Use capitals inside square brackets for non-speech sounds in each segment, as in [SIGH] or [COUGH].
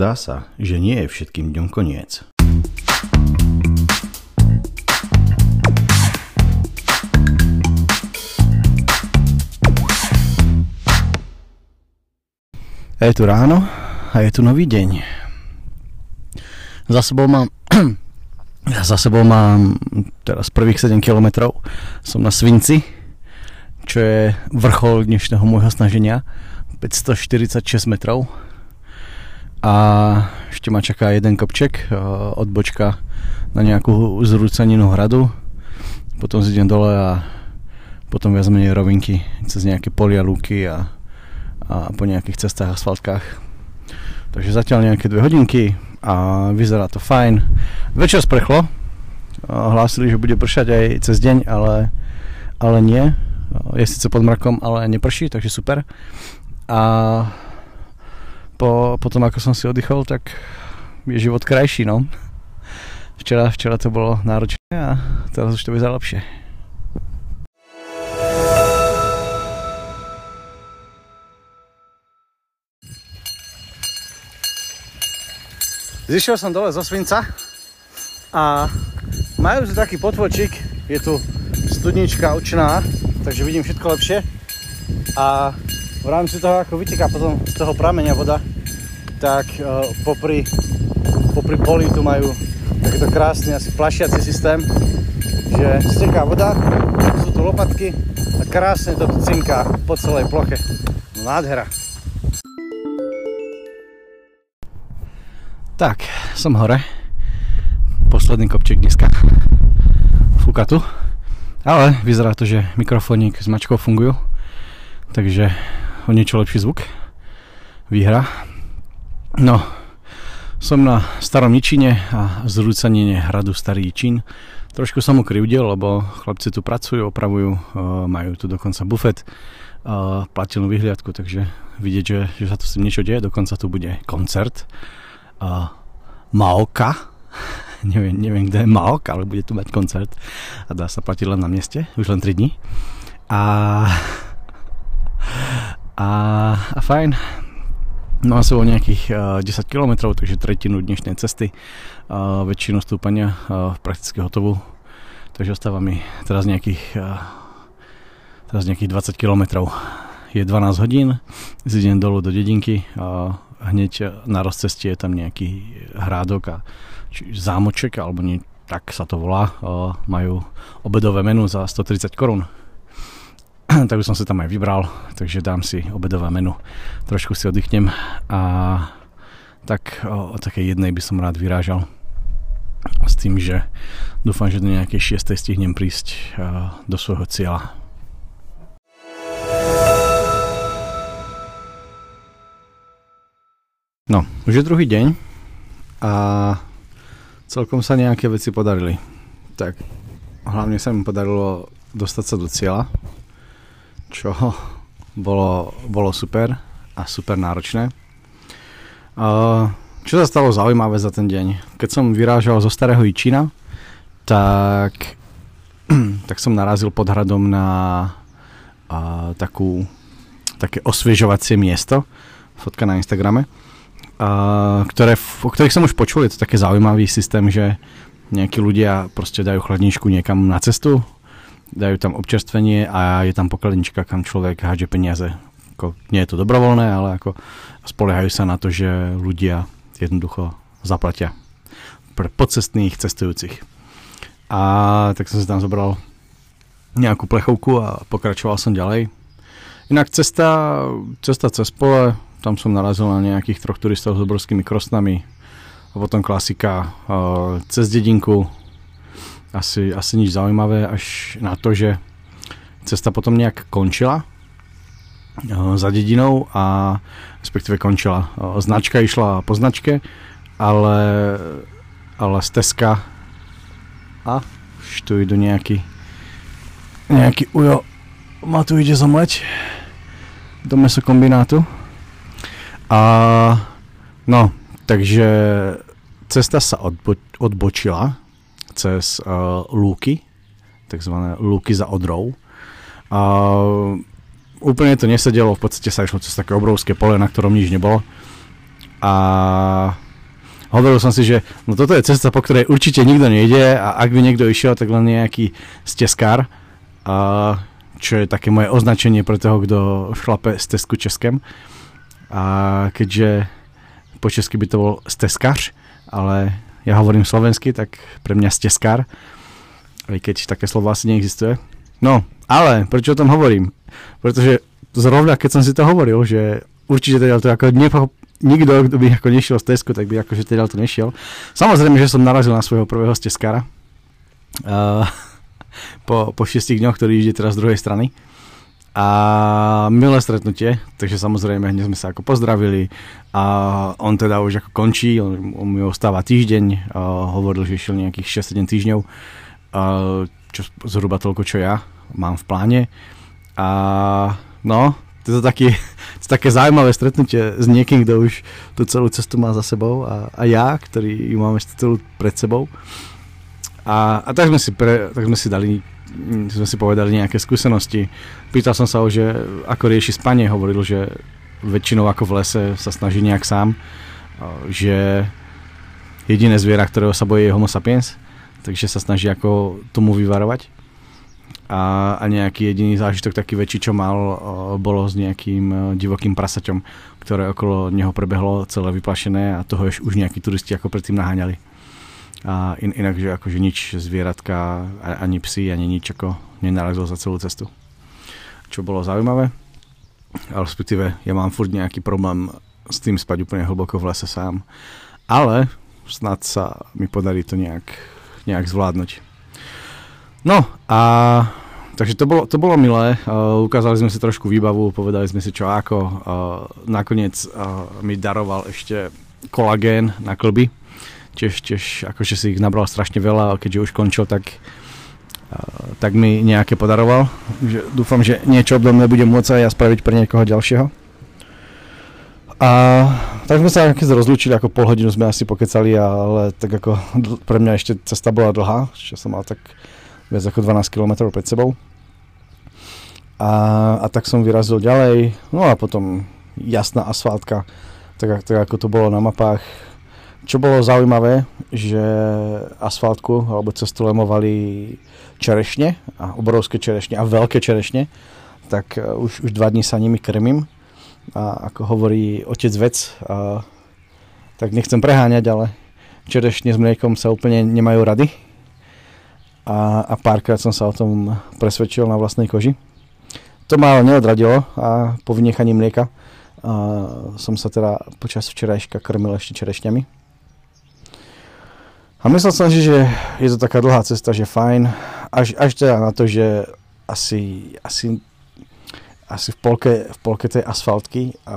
Zdá sa, že nie je všetkým dňom koniec. A je tu ráno a je tu nový deň. Za sebou mám [CLEARS THROAT] za sebou mám teraz prvých 7 km. Som na Svinci, čo je vrchol dnešného môjho snaženia. 546 metrov. A ešte ma čaká jeden kopček, e, odbočka na nejakú zrúcaninu hradu. Potom zidem dole a potom viac menej rovinky cez nejaké polia, lúky a a po nejakých cestách, asfaltkách. Takže zatiaľ nejaké dve hodinky a vyzerá to fajn. Večer sprchlo, hlásili, že bude pršať aj cez deň, ale, ale nie. Je síce pod mrakom, ale neprší, takže super. A po, potom ako som si oddychol, tak je život krajší, no. Včera, včera to bolo náročné a teraz už to vyzerá lepšie. Zišiel som dole zo Svinca a majú tu taký potvočík, je tu studnička učná, takže vidím všetko lepšie a v rámci toho, ako vyteká potom z toho prameňa voda, tak uh, popri, popri poli tu majú takýto krásny asi plašiaci systém, že steká voda, sú tu lopatky a krásne to cinká po celej ploche. Nádhera. Tak, som hore. Posledný kopček dneska. Fúka tu. Ale vyzerá to, že mikrofónik s mačkou fungujú. Takže o niečo lepší zvuk. Výhra. No, som na starom Ničine a zrúcanine hradu Starý Čín. Trošku som mu krivdil, lebo chlapci tu pracujú, opravujú, majú tu dokonca bufet, platilnú vyhliadku, takže vidieť, že, že sa tu s tým niečo deje, dokonca tu bude koncert uh, Maoka. [LAUGHS] neviem, neviem, kde je Maok, ale bude tu mať koncert a dá sa platiť len na mieste, už len 3 dní. A, a, a fajn. No a sú nejakých uh, 10 km, takže tretinu dnešnej cesty, uh, väčšinu stúpania uh, prakticky hotovú. Takže ostáva mi teraz nejakých, teraz nejakých 20 km. Je 12 hodín, zidem dolu do dedinky, uh, hneď na rozceste je tam nejaký hrádok a či zámoček, alebo nie, tak sa to volá, uh, majú obedové menu za 130 korún. [CLEARS THROAT] tak už som si tam aj vybral, takže dám si obedové menu, trošku si oddychnem a tak o, o takej jednej by som rád vyrážal s tým, že dúfam, že do nejakej 6. stihnem prísť uh, do svojho cieľa. No, už je druhý deň a celkom sa nejaké veci podarili. Tak, hlavne sa mi podarilo dostať sa do cieľa, čo bolo, bolo super a super náročné. Uh, čo sa stalo zaujímavé za ten deň? Keď som vyrážal zo Starého Ičina, tak, [CLEARS THROAT] tak som narazil pod hradom na uh, takú, také osviežovacie miesto, fotka na Instagrame, ktoré, o ktorých som už počul, je to také zaujímavý systém, že nejakí ľudia proste dajú chladničku niekam na cestu, dajú tam občerstvenie a je tam pokladnička, kam človek hádže peniaze. Ako, nie je to dobrovoľné, ale ako spoliehajú sa na to, že ľudia jednoducho zaplatia pre podcestných cestujúcich. A tak som si tam zobral nejakú plechovku a pokračoval som ďalej. Inak cesta, cesta cez pole tam som narazil na nejakých troch turistov s obrovskými krosnami a potom klasika uh, cez dedinku asi, asi nič zaujímavé až na to, že cesta potom nejak končila uh, za dedinou a respektíve končila. Uh, značka išla po značke, ale, ale stezka a už tu idú nejaký nejaký ujo. Ma tu ide zomleť do mesokombinátu. A no, takže cesta sa odbo- odbočila cez uh, lúky, takzvané lúky za odrou. A úplne to nesedelo, v podstate sa išlo cez také obrovské pole, na ktorom nič nebolo. a hovoril som si, že no toto je cesta, po ktorej určite nikto nejde a ak by niekto išiel, tak len nejaký steskár, a, čo je také moje označenie pre toho, kto šlape stezku českem. A keďže po česky by to bol steskař, ale ja hovorím slovensky, tak pre mňa steskár, aj keď také slovo asi neexistuje. No, ale prečo o tom hovorím? Pretože zrovna keď som si to hovoril, že určite teda to ako nepo, nikto, kto by ako nešiel z Tesku, tak by akože teda to nešiel. Samozrejme, že som narazil na svojho prvého steskara. Uh, [LAUGHS] po, po šiestich dňoch, ktorý ide teraz z druhej strany. A milé stretnutie, takže samozrejme hneď sme sa ako pozdravili a on teda už ako končí, on, on mi ostáva týždeň, uh, hovoril, že išiel nejakých 6-7 týždňov, uh, čo zhruba toľko, čo ja mám v pláne. A no, to je to, taký, to je také zaujímavé stretnutie s niekým, kto už tú celú cestu má za sebou a, a ja, ktorý ju mám ešte celú pred sebou. A, a tak, sme si pre, tak sme si dali sme si povedali nejaké skúsenosti. Pýtal som sa ho, že ako rieši spanie, hovoril, že väčšinou ako v lese sa snaží nejak sám, že jediné zviera, ktorého sa bojí je homo sapiens, takže sa snaží ako tomu vyvarovať a, a nejaký jediný zážitok taký väčší, čo mal, bolo s nejakým e, divokým prasaťom, ktoré okolo neho prebehlo celé vyplašené a toho už nejakí turisti ako predtým naháňali. A in, inak, že akože nič zvieratka, ani psy, ani nič ako nenarazil za celú cestu. Čo bolo zaujímavé, ale respektíve ja mám furt nejaký problém s tým spať úplne hlboko v lese sám. Ale snad sa mi podarí to nejak, nejak zvládnuť. No a takže to bolo, to bolo milé, uh, ukázali sme si trošku výbavu, povedali sme si čo ako. Uh, nakoniec uh, mi daroval ešte kolagén na klby, tiež, tiež akože si ich nabral strašne veľa, ale keďže už končil, tak, uh, tak mi nejaké podaroval. Že dúfam, že niečo obdobné budem môcť aj ja spraviť pre niekoho ďalšieho. A tak sme sa keď rozlúčili, ako pol hodinu sme asi pokecali, ale tak ako pre mňa ešte cesta bola dlhá, čo som mal tak viac ako 12 km pred sebou. A, a tak som vyrazil ďalej, no a potom jasná asfaltka, tak, tak ako to bolo na mapách. Čo bolo zaujímavé, že asfaltku alebo cestu lemovali čerešne, a obrovské čerešne a veľké čerešne, tak uh, už, už dva dní sa nimi krmím. A ako hovorí otec vec, a, tak nechcem preháňať, ale čerešne s mliekom sa úplne nemajú rady a, a párkrát som sa o tom presvedčil na vlastnej koži. To ma ale neodradilo a po vynechaní mlieka a som sa teda počas včerajška krmil ešte čerešňami. A myslel som si, že je to taká dlhá cesta, že fajn, až, až teda na to, že asi, asi, asi v, polke, v polke tej asfaltky a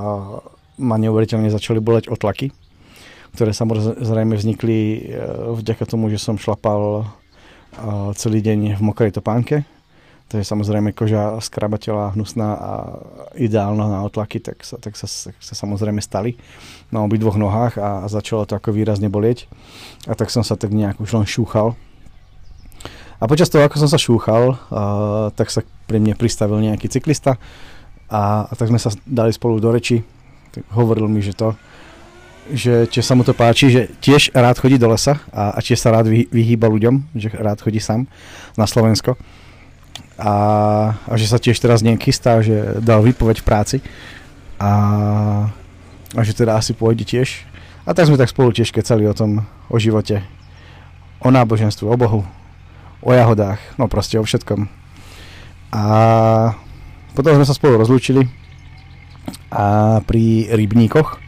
ma neuveriteľne začali boleť otlaky, ktoré samozrejme vznikli e, vďaka tomu, že som šlapal celý deň v mokrej topánke. To je samozrejme koža skrabateľa hnusná a ideálna na otlaky, tak sa, tak sa, sa samozrejme stali na dvoch nohách a, a začalo to ako výrazne bolieť. A tak som sa tak nejak už len šúchal. A počas toho, ako som sa šúchal, uh, tak sa pri mne pristavil nejaký cyklista a, a tak sme sa dali spolu do reči. Tak hovoril mi, že to, že či sa mu to páči, že tiež rád chodí do lesa a, a tiež sa rád vy, vyhýba ľuďom, že rád chodí sám na Slovensko. A, a že sa tiež teraz nejak chystá, že dal výpoveď v práci a, a že teda asi pôjde tiež. A tak sme tak spolu tiež kecali o tom, o živote, o náboženstvu, o Bohu, o jahodách, no proste o všetkom. A potom sme sa spolu rozlúčili a pri rybníkoch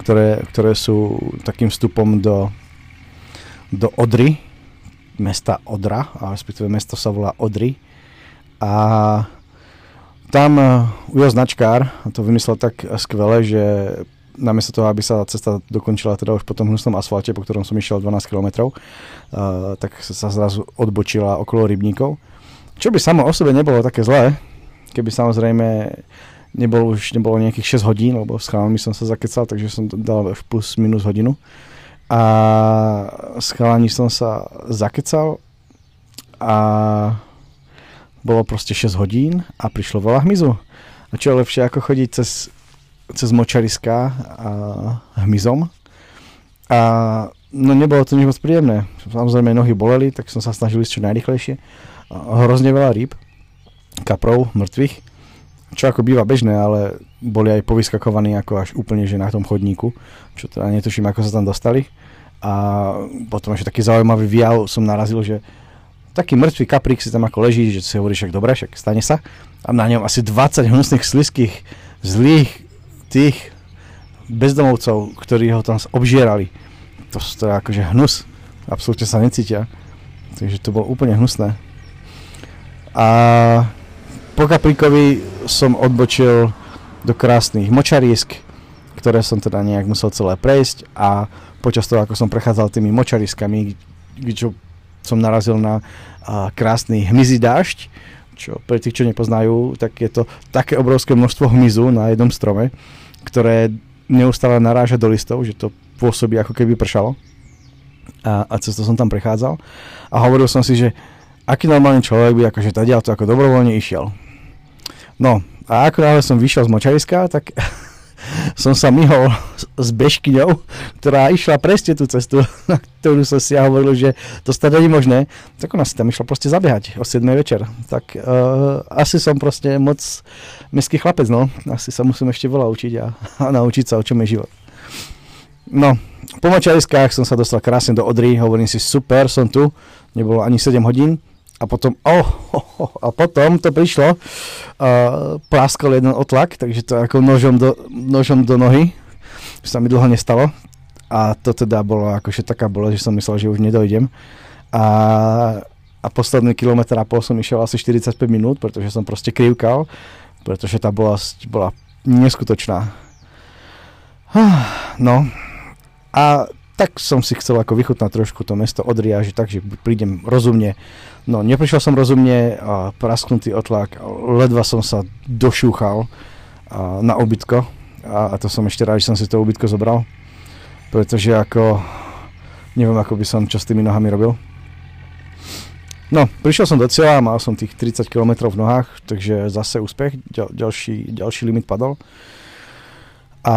ktoré, ktoré sú takým vstupom do, do Odry, mesta Odra, a respektíve mesto sa volá Odry. A tam uh, Ujo značkár to vymyslel tak skvele, že namiesto toho, aby sa cesta dokončila teda už po tom hnusnom asfalte, po ktorom som išiel 12 km, uh, tak sa zrazu odbočila okolo rybníkov. Čo by samo o sebe nebolo také zlé, keby samozrejme nebolo už nebolo nejakých 6 hodín, lebo s chalami som sa zakecal, takže som dal až plus minus hodinu. A s chalami som sa zakecal a bolo proste 6 hodín a prišlo veľa hmyzu. A čo je lepšie ako chodiť cez cez močariska a hmyzom. A no nebolo to nič moc príjemné. Samozrejme nohy boleli, tak som sa snažil ísť čo najrychlejšie. Hrozne veľa rýb, kaprov, mŕtvych, čo ako býva bežné, ale boli aj povyskakovaní ako až úplne že na tom chodníku, čo teda netuším, ako sa tam dostali. A potom ešte taký zaujímavý výjav som narazil, že taký mŕtvý kaprík si tam ako leží, že si hovorí, však dobre, však stane sa. A na ňom asi 20 hnusných, sliských, zlých tých bezdomovcov, ktorí ho tam obžierali. To, to je akože hnus. Absolútne sa necítia. Takže to bolo úplne hnusné. A po Kaplíkovi som odbočil do krásnych močarisk, ktoré som teda nejak musel celé prejsť a počas toho, ako som prechádzal tými močariskami, čo som narazil na a, krásny hmyzí dážď, čo pre tých, čo nepoznajú, tak je to také obrovské množstvo hmyzu na jednom strome, ktoré neustále naráža do listov, že to pôsobí ako keby pršalo. A, a cez to som tam prechádzal. A hovoril som si, že aký normálny človek by akože tady to ako dobrovoľne išiel. No, a ako náhle som vyšiel z močariska, tak [LAUGHS] som sa myhol s bežkyňou, ktorá išla presne tú cestu, na ktorú som si ja hovoril, že to stále nie možné, tak ona si tam išla proste zabiehať o 7 večer. Tak uh, asi som proste moc mestský chlapec, no. Asi sa musím ešte veľa učiť a, a naučiť sa, o čom je život. No, po močariskách som sa dostal krásne do Odry, hovorím si, super, som tu, nebolo ani 7 hodín, a potom, oh, oh, oh, a potom to prišlo, uh, praskol jeden otlak, takže to ako nožom do, nožom do nohy, čo sa mi dlho nestalo. A to teda bolo akože taká bola, že som myslel, že už nedojdem. A, a posledný kilometr a pol som išiel asi 45 minút, pretože som proste krivkal, pretože tá bolesť bola neskutočná. No, a tak som si chcel ako vychutnať trošku to mesto Odria, že takže prídem rozumne. No, neprišiel som rozumne, a prasknutý otlak, ledva som sa došúchal a, na obytko a, a to som ešte rád, že som si to obytko zobral, pretože ako neviem, ako by som čo s tými nohami robil. No, prišiel som do cieľa, mal som tých 30 km v nohách, takže zase úspech, ďal, ďalší, ďalší limit padol. A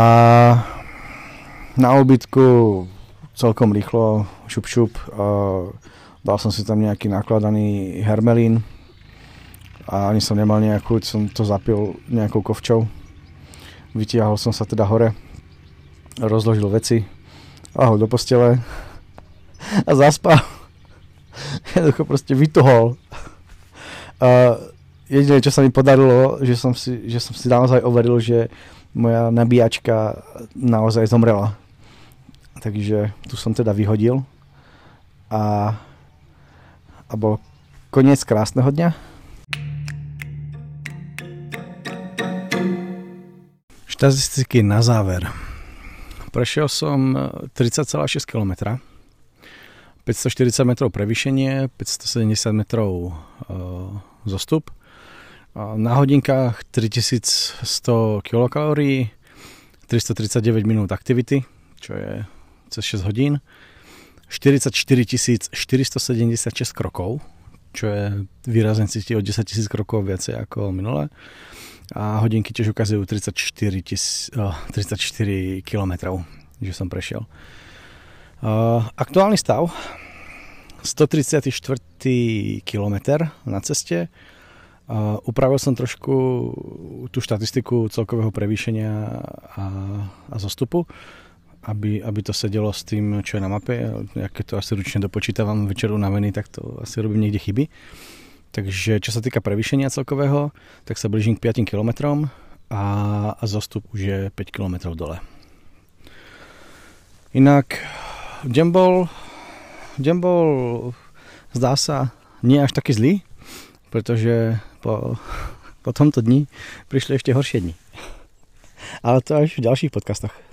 na obytku celkom rýchlo, šup šup. Uh, dal som si tam nejaký nakladaný hermelín a ani som nemal nejakú, som to zapil nejakou kovčou. Vytiahol som sa teda hore, rozložil veci, ahol do postele [LAUGHS] a zaspal. Jednoducho proste vytuhol. Uh, jediné, čo sa mi podarilo, že som si, že som si naozaj overil, že moja nabíjačka naozaj zomrela takže tu som teda vyhodil a, a bol koniec krásneho dňa. Štatistiky na záver. Prešiel som 30,6 km, 540 metrov prevýšenie, 570 metrov uh, zostup, na hodinkách 3100 kilokalórií, 339 minút aktivity, čo je cez 6 hodín, 44 476 krokov, čo je výrazne cíti o 10 tisíc krokov viacej ako minulé. A hodinky tiež ukazujú 34, tis, oh, 34 kilometrov, že som prešiel. Uh, aktuálny stav 134 kilometr na ceste. Uh, upravil som trošku tú štatistiku celkového prevýšenia a, a zostupu aby, aby to sedelo s tým, čo je na mape. Ja keď to asi ručne dopočítavam večer unavený, tak to asi robím niekde chyby. Takže čo sa týka prevýšenia celkového, tak sa blížim k 5 km a, a zostup už je 5 km dole. Inak deň bol, deň bol zdá sa nie až taký zlý, pretože po, po tomto dni prišli ešte horšie dni. Ale to až v ďalších podcastoch.